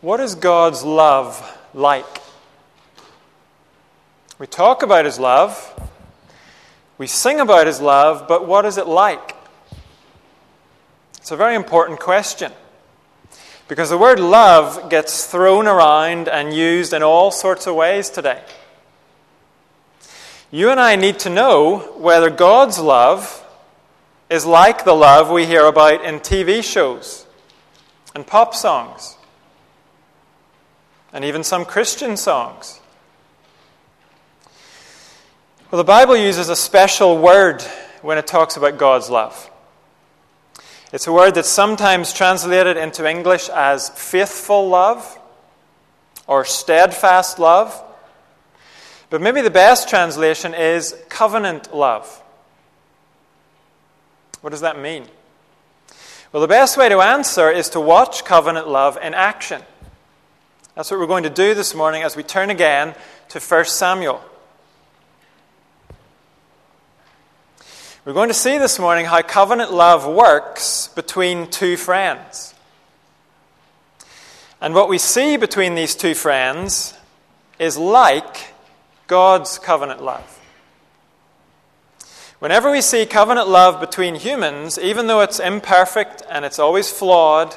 What is God's love like? We talk about His love, we sing about His love, but what is it like? It's a very important question. Because the word love gets thrown around and used in all sorts of ways today. You and I need to know whether God's love is like the love we hear about in TV shows and pop songs and even some Christian songs. Well, the Bible uses a special word when it talks about God's love. It's a word that's sometimes translated into English as faithful love or steadfast love. But maybe the best translation is covenant love. What does that mean? Well, the best way to answer is to watch covenant love in action. That's what we're going to do this morning as we turn again to 1 Samuel. We're going to see this morning how covenant love works between two friends. And what we see between these two friends is like God's covenant love. Whenever we see covenant love between humans, even though it's imperfect and it's always flawed,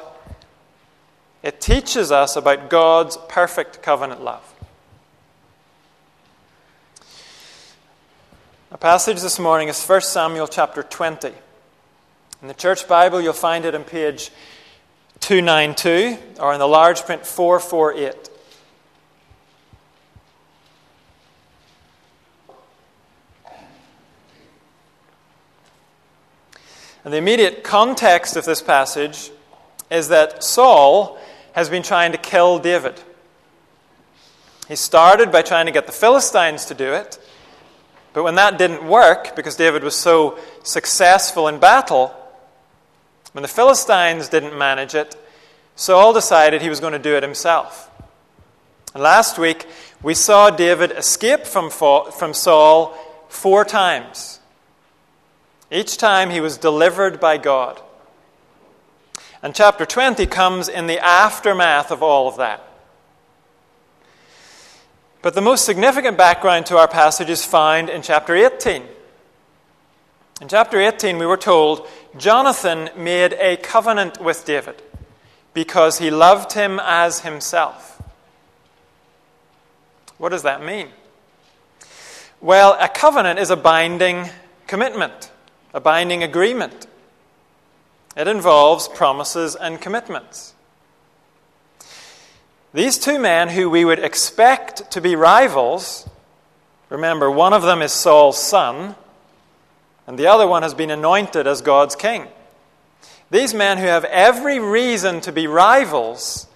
it teaches us about God's perfect covenant love. Our passage this morning is 1 Samuel chapter 20. In the Church Bible, you'll find it on page 292 or in the large print 448. And the immediate context of this passage is that Saul has been trying to kill David. He started by trying to get the Philistines to do it, but when that didn't work, because David was so successful in battle, when the Philistines didn't manage it, Saul decided he was going to do it himself. And last week, we saw David escape from, from Saul four times. Each time he was delivered by God. And chapter 20 comes in the aftermath of all of that. But the most significant background to our passage is found in chapter 18. In chapter 18, we were told Jonathan made a covenant with David because he loved him as himself. What does that mean? Well, a covenant is a binding commitment a binding agreement. It involves promises and commitments. These two men, who we would expect to be rivals, remember, one of them is Saul's son, and the other one has been anointed as God's king. These men, who have every reason to be rivals,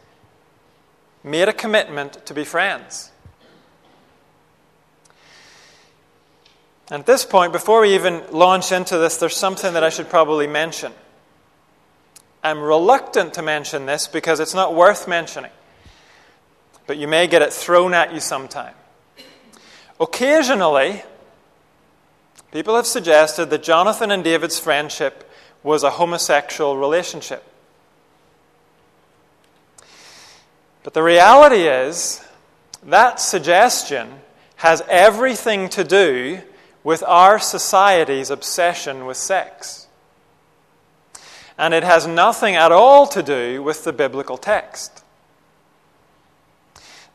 made a commitment to be friends. And at this point, before we even launch into this, there's something that I should probably mention. I'm reluctant to mention this because it's not worth mentioning, but you may get it thrown at you sometime. Occasionally, people have suggested that Jonathan and David's friendship was a homosexual relationship. But the reality is, that suggestion has everything to do with our society's obsession with sex. And it has nothing at all to do with the biblical text.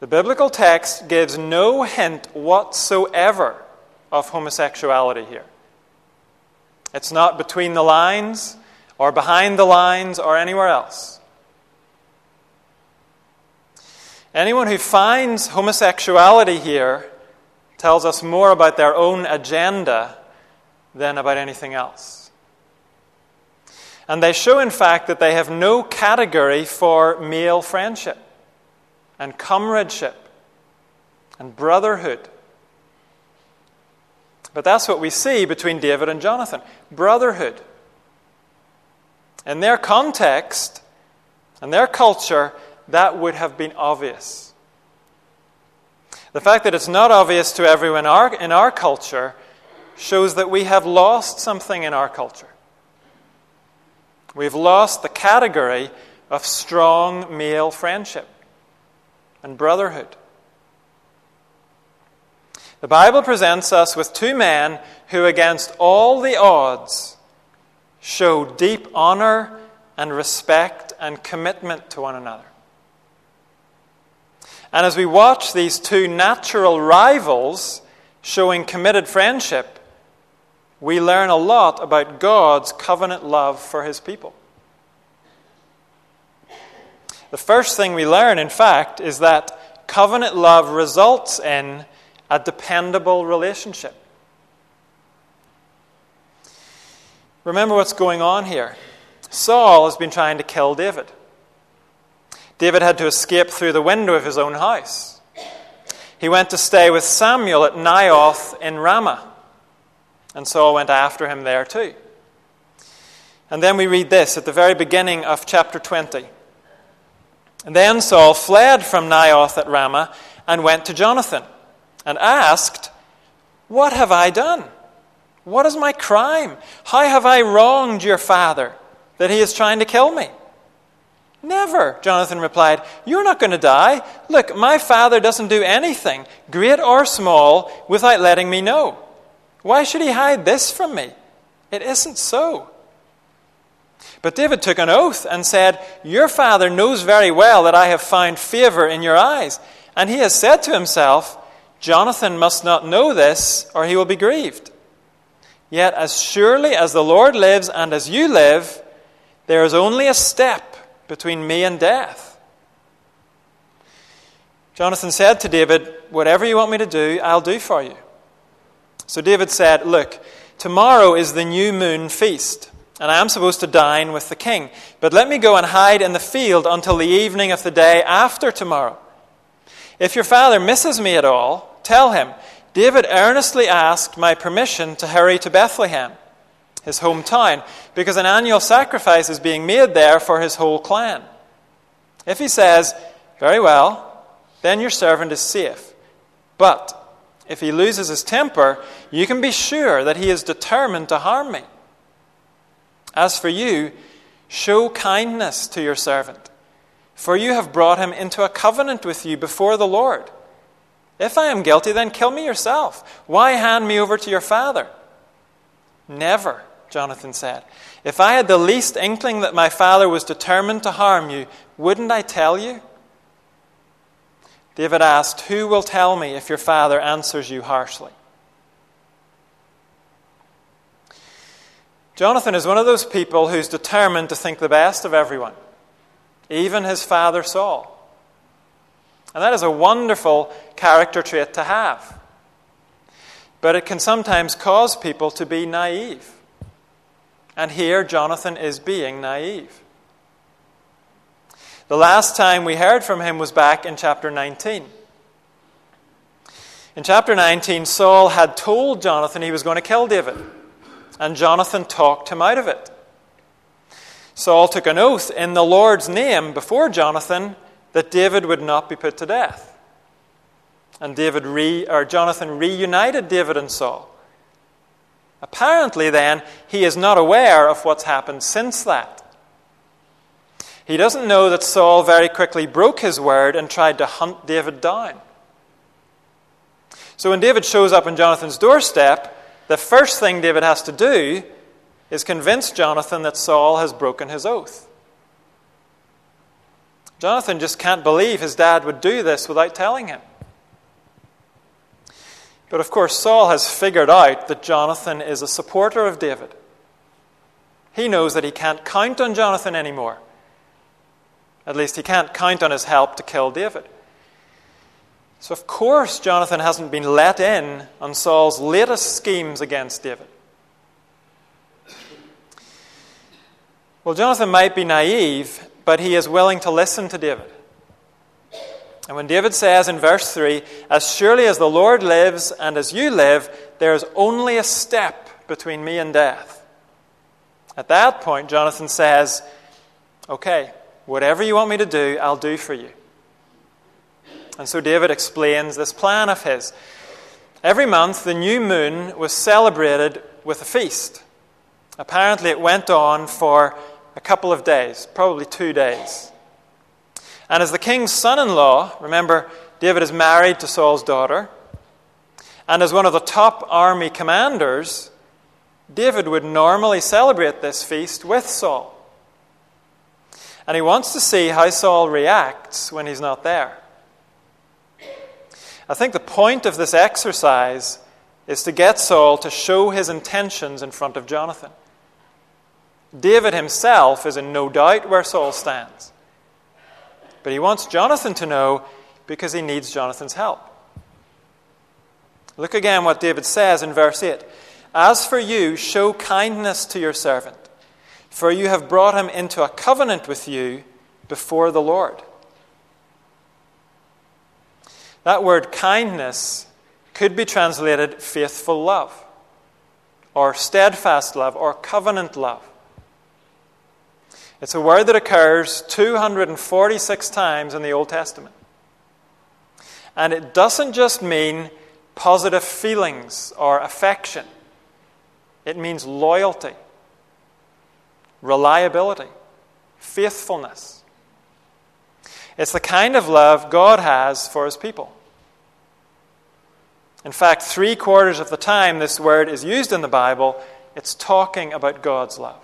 The biblical text gives no hint whatsoever of homosexuality here. It's not between the lines or behind the lines or anywhere else. Anyone who finds homosexuality here tells us more about their own agenda than about anything else. And they show, in fact, that they have no category for male friendship and comradeship and brotherhood. But that's what we see between David and Jonathan brotherhood. In their context and their culture, that would have been obvious. The fact that it's not obvious to everyone in our culture shows that we have lost something in our culture. We've lost the category of strong male friendship. and brotherhood. The Bible presents us with two men who, against all the odds, show deep honor and respect and commitment to one another. And as we watch these two natural rivals showing committed friendship, we learn a lot about God's covenant love for his people. The first thing we learn, in fact, is that covenant love results in a dependable relationship. Remember what's going on here. Saul has been trying to kill David. David had to escape through the window of his own house. He went to stay with Samuel at Naioth in Ramah, and Saul went after him there too. And then we read this at the very beginning of chapter 20. And then Saul fled from Naioth at Ramah and went to Jonathan and asked, What have I done? What is my crime? How have I wronged your father that he is trying to kill me? Never, Jonathan replied. You're not going to die. Look, my father doesn't do anything, great or small, without letting me know. Why should he hide this from me? It isn't so. But David took an oath and said, Your father knows very well that I have found favor in your eyes. And he has said to himself, Jonathan must not know this, or he will be grieved. Yet, as surely as the Lord lives and as you live, there is only a step between me and death. Jonathan said to David, Whatever you want me to do, I'll do for you. So David said, Look, tomorrow is the new moon feast, and I am supposed to dine with the king. But let me go and hide in the field until the evening of the day after tomorrow. If your father misses me at all, tell him David earnestly asked my permission to hurry to Bethlehem, his hometown, because an annual sacrifice is being made there for his whole clan. If he says, Very well, then your servant is safe. But if he loses his temper, you can be sure that he is determined to harm me. As for you, show kindness to your servant, for you have brought him into a covenant with you before the Lord. If I am guilty, then kill me yourself. Why hand me over to your father? Never, Jonathan said. If I had the least inkling that my father was determined to harm you, wouldn't I tell you? David asked, Who will tell me if your father answers you harshly? Jonathan is one of those people who's determined to think the best of everyone, even his father Saul. And that is a wonderful character trait to have. But it can sometimes cause people to be naive. And here, Jonathan is being naive. The last time we heard from him was back in chapter 19. In chapter 19, Saul had told Jonathan he was going to kill David, and Jonathan talked him out of it. Saul took an oath in the Lord's name before Jonathan that David would not be put to death. And David re, or Jonathan reunited David and Saul. Apparently, then, he is not aware of what's happened since that. He doesn't know that Saul very quickly broke his word and tried to hunt David down. So when David shows up on Jonathan's doorstep, the first thing David has to do is convince Jonathan that Saul has broken his oath. Jonathan just can't believe his dad would do this without telling him. But of course, Saul has figured out that Jonathan is a supporter of David. He knows that he can't count on Jonathan anymore. At least he can't count on his help to kill David. So, of course, Jonathan hasn't been let in on Saul's latest schemes against David. Well, Jonathan might be naive, but he is willing to listen to David. And when David says in verse 3, As surely as the Lord lives and as you live, there is only a step between me and death. At that point, Jonathan says, Okay, whatever you want me to do, I'll do for you. And so David explains this plan of his. Every month, the new moon was celebrated with a feast. Apparently, it went on for a couple of days, probably two days. And as the king's son in law, remember, David is married to Saul's daughter, and as one of the top army commanders, David would normally celebrate this feast with Saul. And he wants to see how Saul reacts when he's not there. I think the point of this exercise is to get Saul to show his intentions in front of Jonathan. David himself is in no doubt where Saul stands. But he wants Jonathan to know because he needs Jonathan's help. Look again what David says in verse 8 As for you, show kindness to your servant, for you have brought him into a covenant with you before the Lord. That word kindness could be translated faithful love, or steadfast love, or covenant love. It's a word that occurs 246 times in the Old Testament. And it doesn't just mean positive feelings or affection, it means loyalty, reliability, faithfulness. It's the kind of love God has for his people. In fact, three quarters of the time this word is used in the Bible, it's talking about God's love.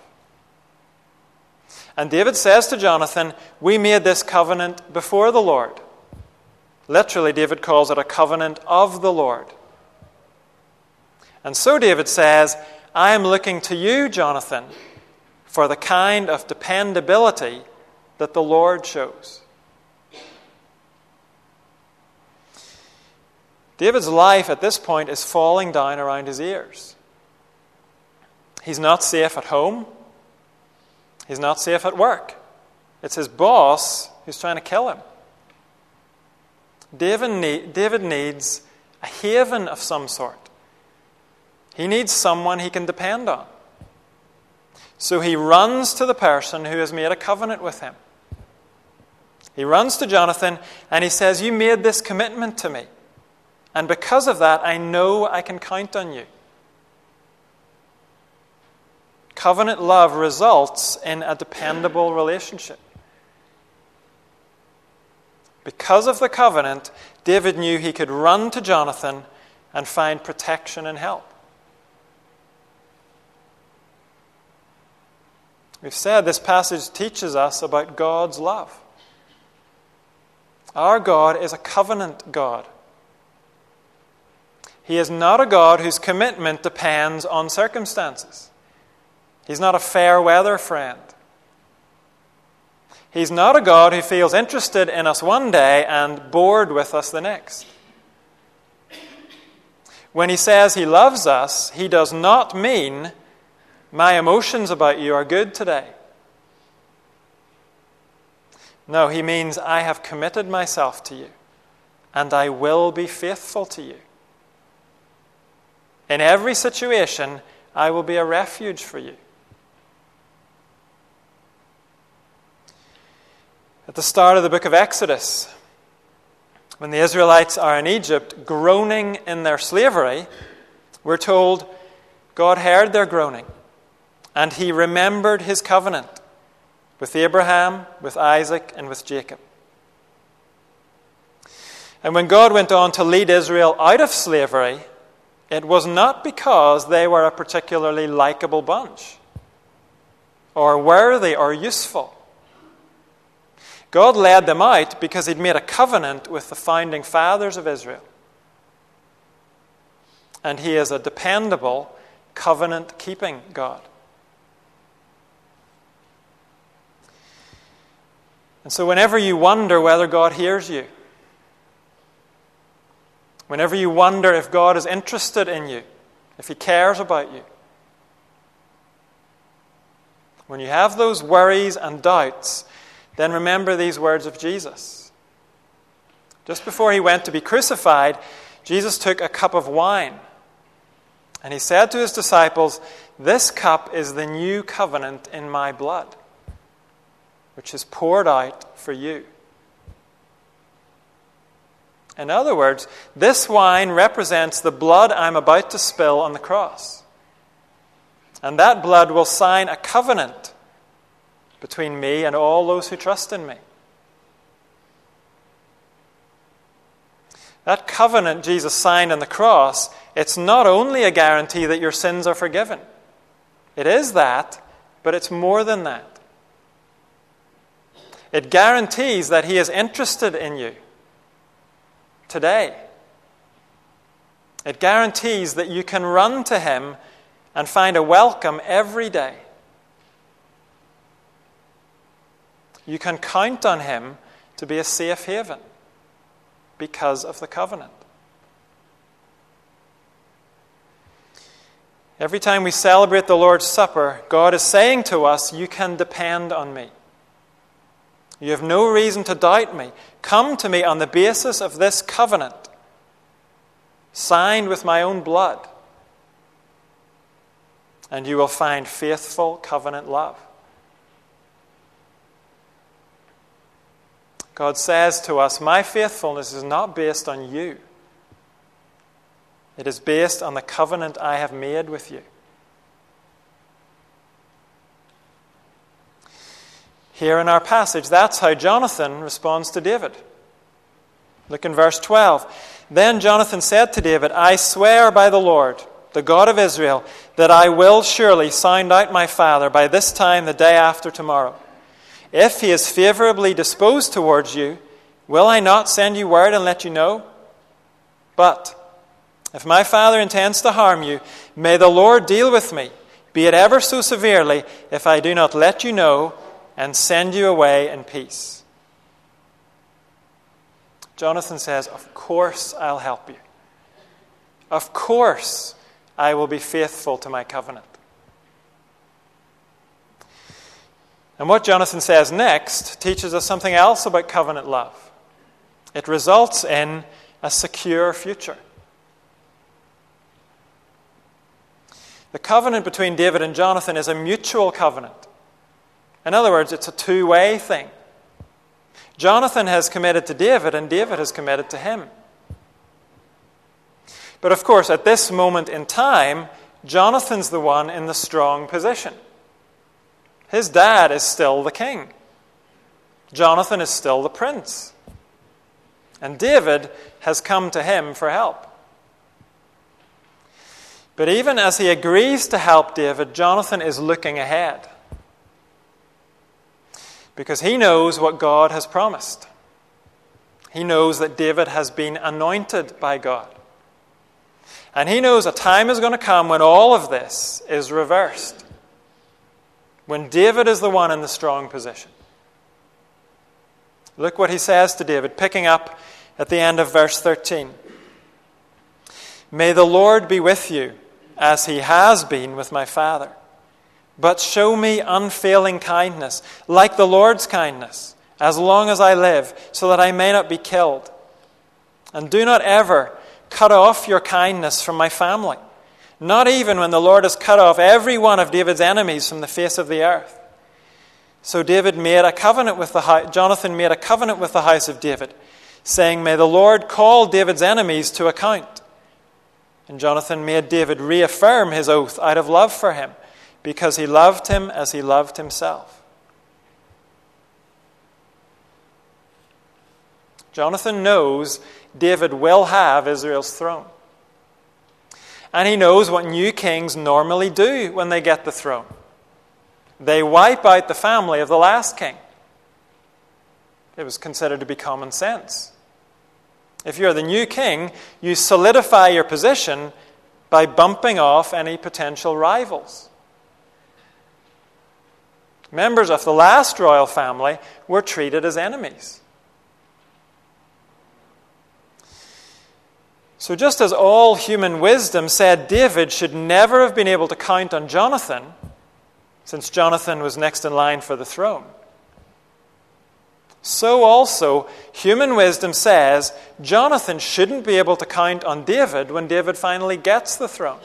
And David says to Jonathan, We made this covenant before the Lord. Literally, David calls it a covenant of the Lord. And so David says, I am looking to you, Jonathan, for the kind of dependability that the Lord shows. David's life at this point is falling down around his ears. He's not safe at home. He's not safe at work. It's his boss who's trying to kill him. David, need, David needs a haven of some sort. He needs someone he can depend on. So he runs to the person who has made a covenant with him. He runs to Jonathan and he says, You made this commitment to me. And because of that, I know I can count on you. Covenant love results in a dependable relationship. Because of the covenant, David knew he could run to Jonathan and find protection and help. We've said this passage teaches us about God's love. Our God is a covenant God. He is not a God whose commitment depends on circumstances. He's not a fair weather friend. He's not a God who feels interested in us one day and bored with us the next. When he says he loves us, he does not mean my emotions about you are good today. No, he means I have committed myself to you and I will be faithful to you. In every situation, I will be a refuge for you. At the start of the book of Exodus, when the Israelites are in Egypt groaning in their slavery, we're told God heard their groaning and he remembered his covenant with Abraham, with Isaac, and with Jacob. And when God went on to lead Israel out of slavery, it was not because they were a particularly likable bunch or worthy or useful. God led them out because He'd made a covenant with the founding fathers of Israel. And He is a dependable, covenant keeping God. And so, whenever you wonder whether God hears you, whenever you wonder if God is interested in you, if He cares about you, when you have those worries and doubts, then remember these words of Jesus. Just before he went to be crucified, Jesus took a cup of wine. And he said to his disciples, This cup is the new covenant in my blood, which is poured out for you. In other words, this wine represents the blood I'm about to spill on the cross. And that blood will sign a covenant between me and all those who trust in me. That covenant Jesus signed on the cross, it's not only a guarantee that your sins are forgiven. It is that, but it's more than that. It guarantees that He is interested in you today. It guarantees that you can run to Him and find a welcome every day. You can count on Him to be a safe haven because of the covenant. Every time we celebrate the Lord's Supper, God is saying to us, You can depend on me. You have no reason to doubt me. Come to me on the basis of this covenant, signed with my own blood, and you will find faithful covenant love. God says to us, My faithfulness is not based on you. It is based on the covenant I have made with you. Here in our passage, that's how Jonathan responds to David. Look in verse 12. Then Jonathan said to David, I swear by the Lord, the God of Israel, that I will surely sound out my father by this time the day after tomorrow. If he is favorably disposed towards you, will I not send you word and let you know? But if my father intends to harm you, may the Lord deal with me, be it ever so severely, if I do not let you know and send you away in peace. Jonathan says, Of course I'll help you. Of course I will be faithful to my covenant. And what Jonathan says next teaches us something else about covenant love. It results in a secure future. The covenant between David and Jonathan is a mutual covenant. In other words, it's a two way thing. Jonathan has committed to David, and David has committed to him. But of course, at this moment in time, Jonathan's the one in the strong position. His dad is still the king. Jonathan is still the prince. And David has come to him for help. But even as he agrees to help David, Jonathan is looking ahead. Because he knows what God has promised. He knows that David has been anointed by God. And he knows a time is going to come when all of this is reversed when David is the one in the strong position. Look what he says to David, picking up at the end of verse 13. May the Lord be with you, as he has been with my father. But show me unfailing kindness, like the Lord's kindness, as long as I live, so that I may not be killed. And do not ever cut off your kindness from my family. Not even when the Lord has cut off every one of David's enemies from the face of the earth. So David made a covenant with the Jonathan made a covenant with the house of David, saying, "May the Lord call David's enemies to account." And Jonathan made David reaffirm his oath out of love for him, because he loved him as he loved himself. Jonathan knows David will have Israel's throne. And he knows what new kings normally do when they get the throne they wipe out the family of the last king. It was considered to be common sense. If you're the new king, you solidify your position by bumping off any potential rivals. Members of the last royal family were treated as enemies. So, just as all human wisdom said David should never have been able to count on Jonathan, since Jonathan was next in line for the throne, so also human wisdom says Jonathan shouldn't be able to count on David when David finally gets the throne.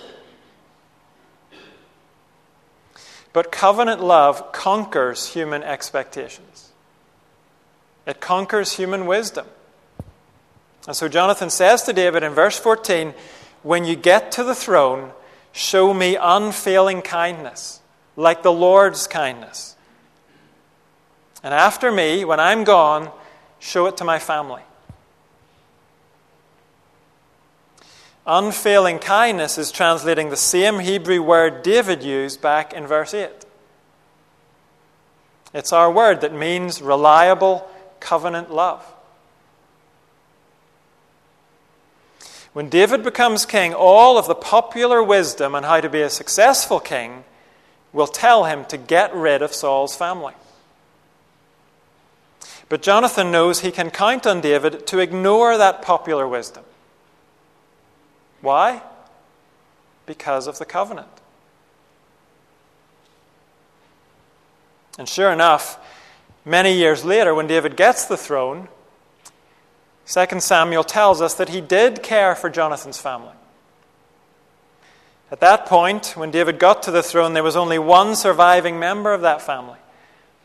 But covenant love conquers human expectations, it conquers human wisdom. And so Jonathan says to David in verse 14, When you get to the throne, show me unfailing kindness, like the Lord's kindness. And after me, when I'm gone, show it to my family. Unfailing kindness is translating the same Hebrew word David used back in verse 8. It's our word that means reliable covenant love. When David becomes king, all of the popular wisdom on how to be a successful king will tell him to get rid of Saul's family. But Jonathan knows he can count on David to ignore that popular wisdom. Why? Because of the covenant. And sure enough, many years later, when David gets the throne, 2 Samuel tells us that he did care for Jonathan's family. At that point, when David got to the throne, there was only one surviving member of that family,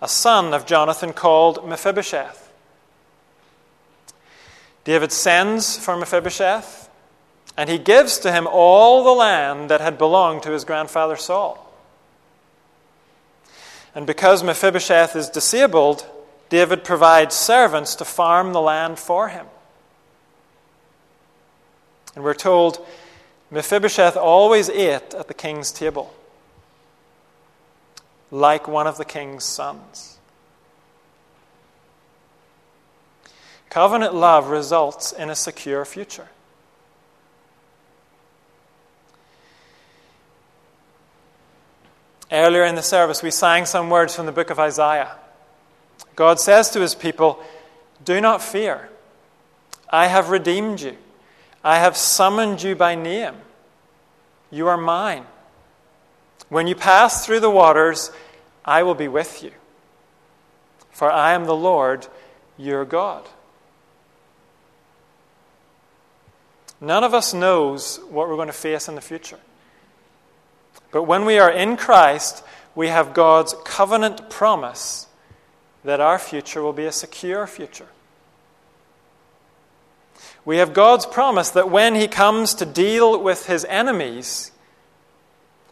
a son of Jonathan called Mephibosheth. David sends for Mephibosheth, and he gives to him all the land that had belonged to his grandfather Saul. And because Mephibosheth is disabled, David provides servants to farm the land for him. And we're told Mephibosheth always ate at the king's table, like one of the king's sons. Covenant love results in a secure future. Earlier in the service, we sang some words from the book of Isaiah. God says to his people, Do not fear. I have redeemed you. I have summoned you by name. You are mine. When you pass through the waters, I will be with you. For I am the Lord your God. None of us knows what we're going to face in the future. But when we are in Christ, we have God's covenant promise that our future will be a secure future. We have God's promise that when He comes to deal with His enemies,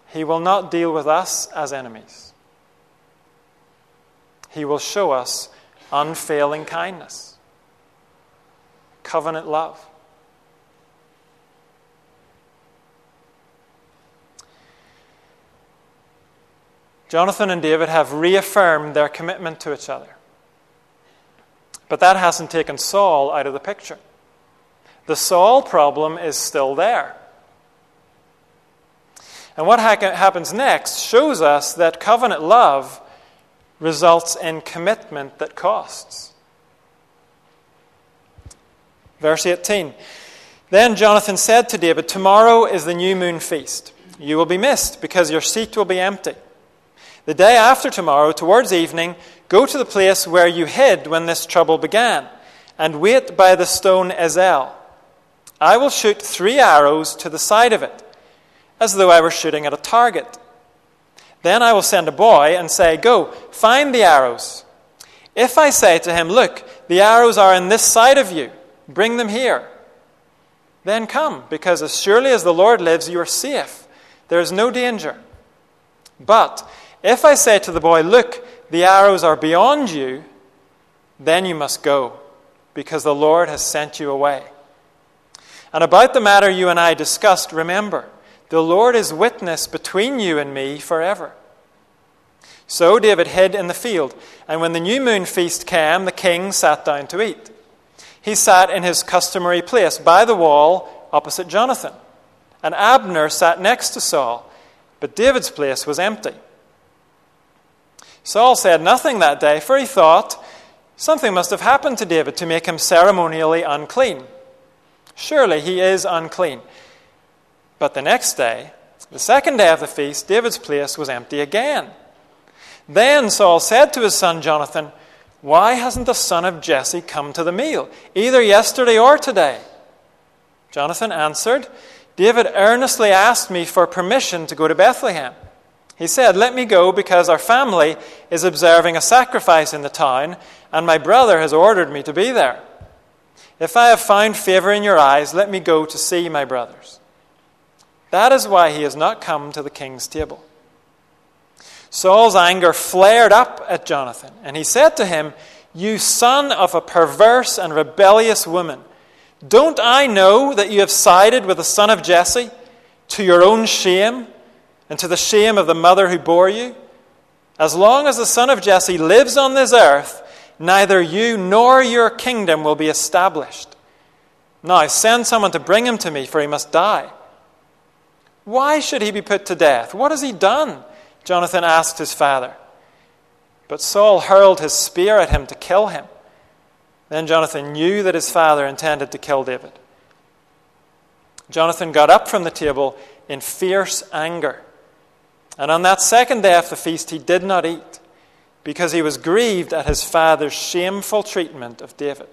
He will not deal with us as enemies. He will show us unfailing kindness, covenant love. Jonathan and David have reaffirmed their commitment to each other. But that hasn't taken Saul out of the picture. The Saul problem is still there. And what ha- happens next shows us that covenant love results in commitment that costs. Verse 18 Then Jonathan said to David, Tomorrow is the new moon feast. You will be missed because your seat will be empty. The day after tomorrow, towards evening, go to the place where you hid when this trouble began, and wait by the stone Ezel. I will shoot three arrows to the side of it, as though I were shooting at a target. Then I will send a boy and say, Go, find the arrows. If I say to him, Look, the arrows are in this side of you, bring them here. Then come, because as surely as the Lord lives, you are safe. There is no danger. But if I say to the boy, Look, the arrows are beyond you, then you must go, because the Lord has sent you away. And about the matter you and I discussed, remember, the Lord is witness between you and me forever. So David hid in the field, and when the new moon feast came, the king sat down to eat. He sat in his customary place by the wall opposite Jonathan, and Abner sat next to Saul, but David's place was empty. Saul said nothing that day, for he thought something must have happened to David to make him ceremonially unclean. Surely he is unclean. But the next day, the second day of the feast, David's place was empty again. Then Saul said to his son Jonathan, Why hasn't the son of Jesse come to the meal, either yesterday or today? Jonathan answered, David earnestly asked me for permission to go to Bethlehem. He said, Let me go because our family is observing a sacrifice in the town, and my brother has ordered me to be there. If I have found favor in your eyes, let me go to see my brothers. That is why he has not come to the king's table. Saul's anger flared up at Jonathan, and he said to him, You son of a perverse and rebellious woman, Don't I know that you have sided with the son of Jesse to your own shame and to the shame of the mother who bore you? As long as the son of Jesse lives on this earth, neither you nor your kingdom will be established. Now send someone to bring him to me, for he must die. Why should he be put to death? What has he done? Jonathan asked his father. But Saul hurled his spear at him to kill him. Then Jonathan knew that his father intended to kill David. Jonathan got up from the table in fierce anger. And on that second day of the feast, he did not eat, because he was grieved at his father's shameful treatment of David.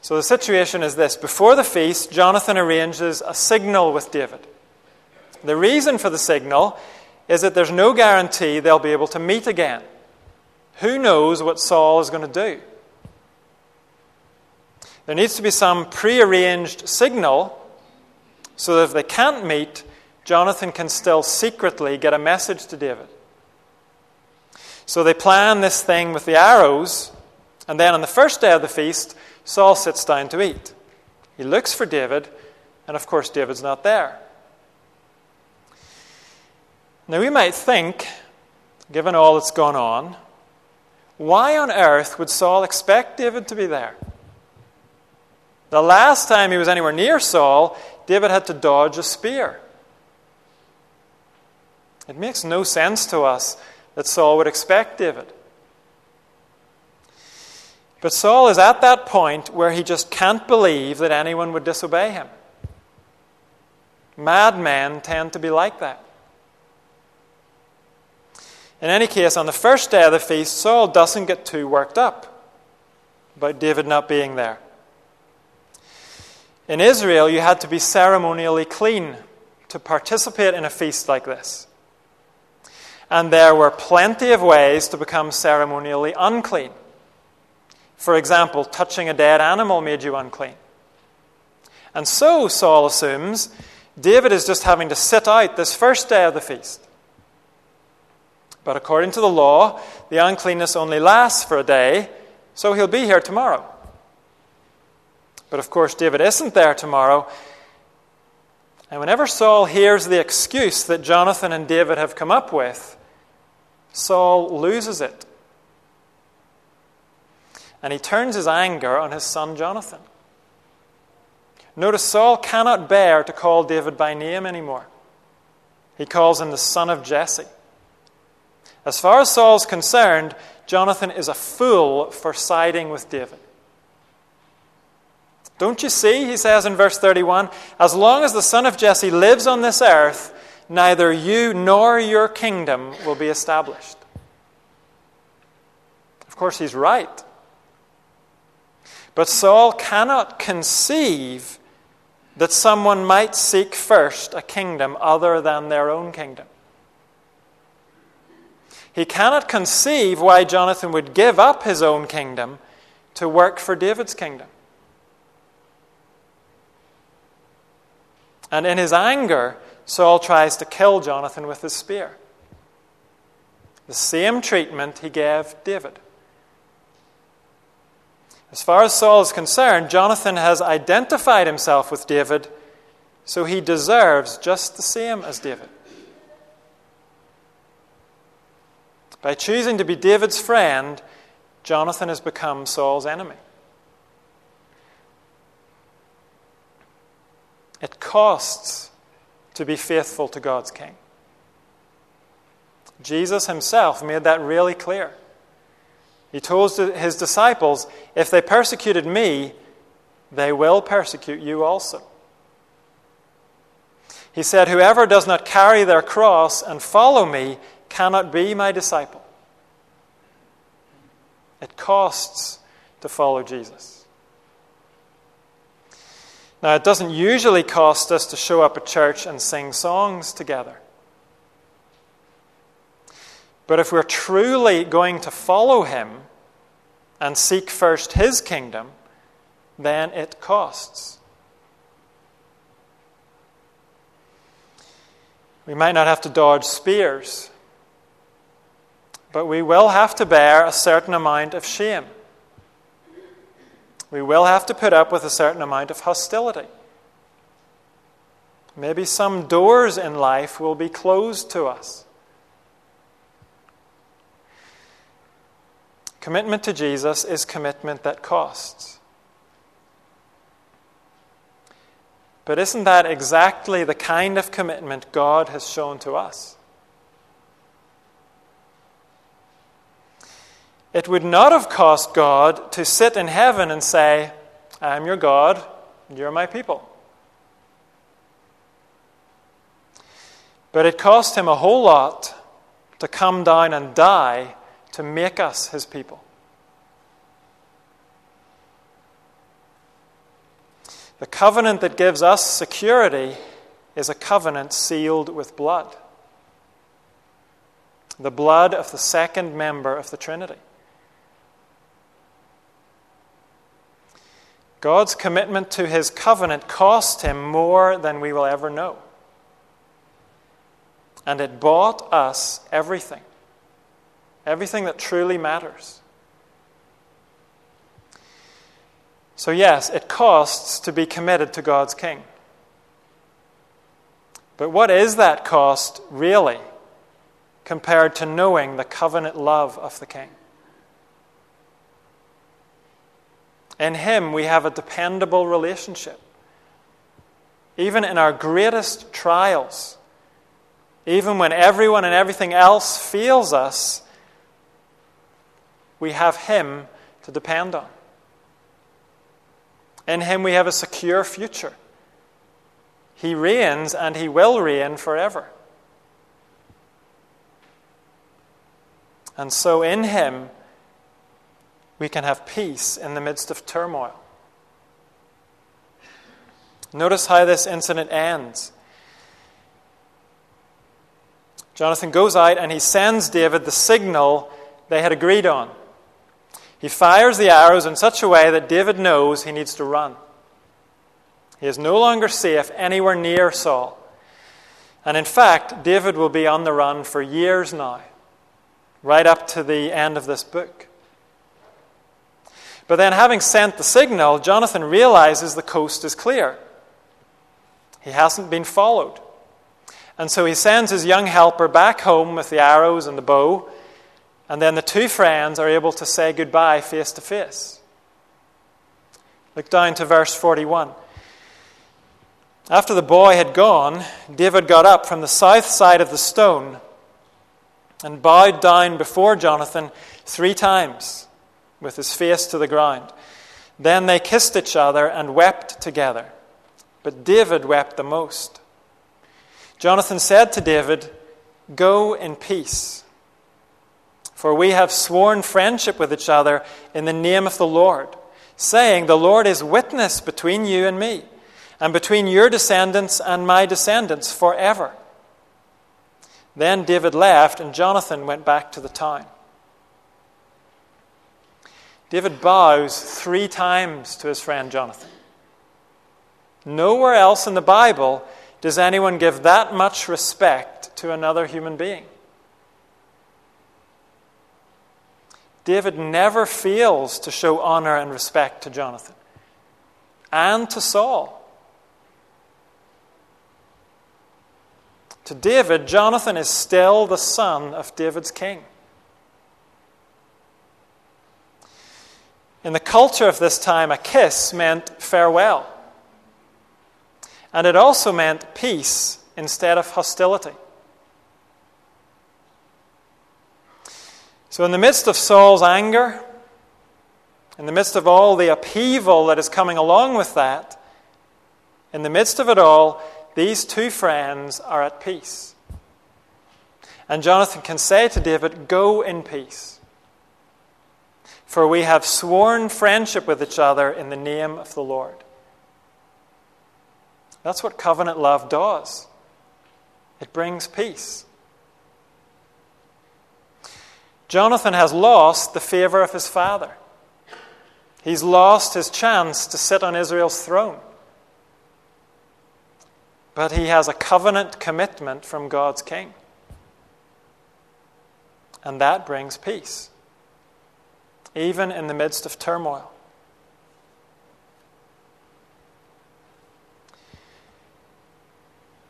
So the situation is this before the feast, Jonathan arranges a signal with David. The reason for the signal is that there's no guarantee they'll be able to meet again. Who knows what Saul is going to do? There needs to be some prearranged signal so that if they can't meet, Jonathan can still secretly get a message to David. So they plan this thing with the arrows, and then on the first day of the feast, Saul sits down to eat. He looks for David, and of course, David's not there. Now, we might think, given all that's gone on, why on earth would Saul expect David to be there? The last time he was anywhere near Saul, David had to dodge a spear. It makes no sense to us that Saul would expect David. But Saul is at that point where he just can't believe that anyone would disobey him. Madmen tend to be like that. In any case, on the first day of the feast, Saul doesn't get too worked up about David not being there. In Israel, you had to be ceremonially clean to participate in a feast like this. And there were plenty of ways to become ceremonially unclean. For example, touching a dead animal made you unclean. And so, Saul assumes, David is just having to sit out this first day of the feast. But according to the law, the uncleanness only lasts for a day, so he'll be here tomorrow. But of course, David isn't there tomorrow. And whenever Saul hears the excuse that Jonathan and David have come up with, Saul loses it. And he turns his anger on his son Jonathan. Notice Saul cannot bear to call David by name anymore. He calls him the son of Jesse. As far as Saul's concerned, Jonathan is a fool for siding with David. Don't you see, he says in verse 31, as long as the son of Jesse lives on this earth, neither you nor your kingdom will be established. Of course, he's right. But Saul cannot conceive that someone might seek first a kingdom other than their own kingdom. He cannot conceive why Jonathan would give up his own kingdom to work for David's kingdom. And in his anger, Saul tries to kill Jonathan with his spear. The same treatment he gave David. As far as Saul is concerned, Jonathan has identified himself with David, so he deserves just the same as David. By choosing to be David's friend, Jonathan has become Saul's enemy. It costs to be faithful to God's King. Jesus himself made that really clear. He told his disciples, If they persecuted me, they will persecute you also. He said, Whoever does not carry their cross and follow me cannot be my disciple. It costs to follow Jesus. Now, it doesn't usually cost us to show up at church and sing songs together. But if we're truly going to follow Him and seek first His kingdom, then it costs. We might not have to dodge spears, but we will have to bear a certain amount of shame we will have to put up with a certain amount of hostility. Maybe some doors in life will be closed to us. Commitment to Jesus is commitment that costs. But isn't that exactly the kind of commitment God has shown to us? It would not have cost God to sit in heaven and say, I am your God, you're my people. But it cost him a whole lot to come down and die to make us his people. The covenant that gives us security is a covenant sealed with blood the blood of the second member of the Trinity. God's commitment to his covenant cost him more than we will ever know. And it bought us everything, everything that truly matters. So, yes, it costs to be committed to God's King. But what is that cost really compared to knowing the covenant love of the King? In Him, we have a dependable relationship. Even in our greatest trials, even when everyone and everything else fails us, we have Him to depend on. In Him, we have a secure future. He reigns and He will reign forever. And so, in Him, we can have peace in the midst of turmoil. Notice how this incident ends. Jonathan goes out and he sends David the signal they had agreed on. He fires the arrows in such a way that David knows he needs to run. He is no longer safe anywhere near Saul. And in fact, David will be on the run for years now, right up to the end of this book. But then, having sent the signal, Jonathan realizes the coast is clear. He hasn't been followed. And so he sends his young helper back home with the arrows and the bow, and then the two friends are able to say goodbye face to face. Look down to verse 41. After the boy had gone, David got up from the south side of the stone and bowed down before Jonathan three times with his face to the ground. Then they kissed each other and wept together. But David wept the most. Jonathan said to David, Go in peace, for we have sworn friendship with each other in the name of the Lord, saying, The Lord is witness between you and me, and between your descendants and my descendants forever. Then David left, and Jonathan went back to the town. David bows three times to his friend Jonathan. Nowhere else in the Bible does anyone give that much respect to another human being. David never fails to show honor and respect to Jonathan and to Saul. To David, Jonathan is still the son of David's king. In the culture of this time, a kiss meant farewell. And it also meant peace instead of hostility. So, in the midst of Saul's anger, in the midst of all the upheaval that is coming along with that, in the midst of it all, these two friends are at peace. And Jonathan can say to David, Go in peace for we have sworn friendship with each other in the name of the Lord. That's what covenant love does it brings peace. Jonathan has lost the favor of his father. He's lost his chance to sit on Israel's throne. But he has a covenant commitment from God's king. And that brings peace even in the midst of turmoil.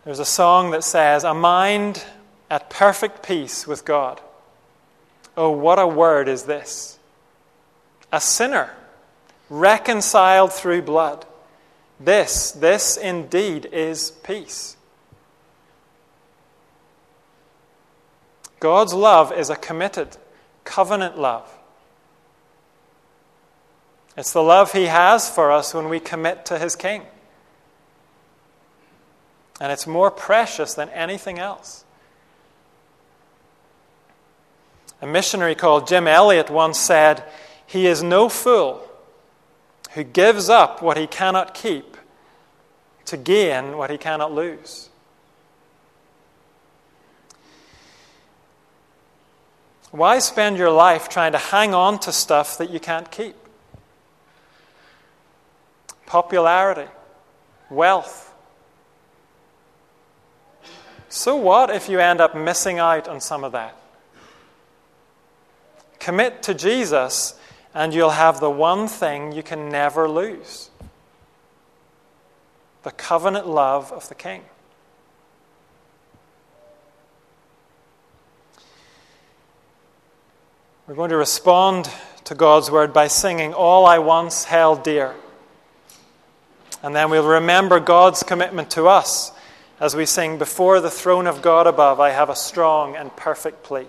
There's a song that says, A mind at perfect peace with God. Oh, what a word is this! A sinner reconciled through blood. This, this indeed is peace. God's love is a committed, covenant love. It's the love He has for us when we commit to His King. And it's more precious than anything else. A missionary called Jim Elliot once said, He is no fool who gives up what he cannot keep to gain what he cannot lose. Why spend your life trying to hang on to stuff that you can't keep? Popularity, wealth. So what if you end up missing out on some of that? Commit to Jesus, and you'll have the one thing you can never lose the covenant love of the King. We're going to respond to God's word by singing All I Once Held Dear. And then we'll remember God's commitment to us as we sing, Before the throne of God above, I have a strong and perfect plea.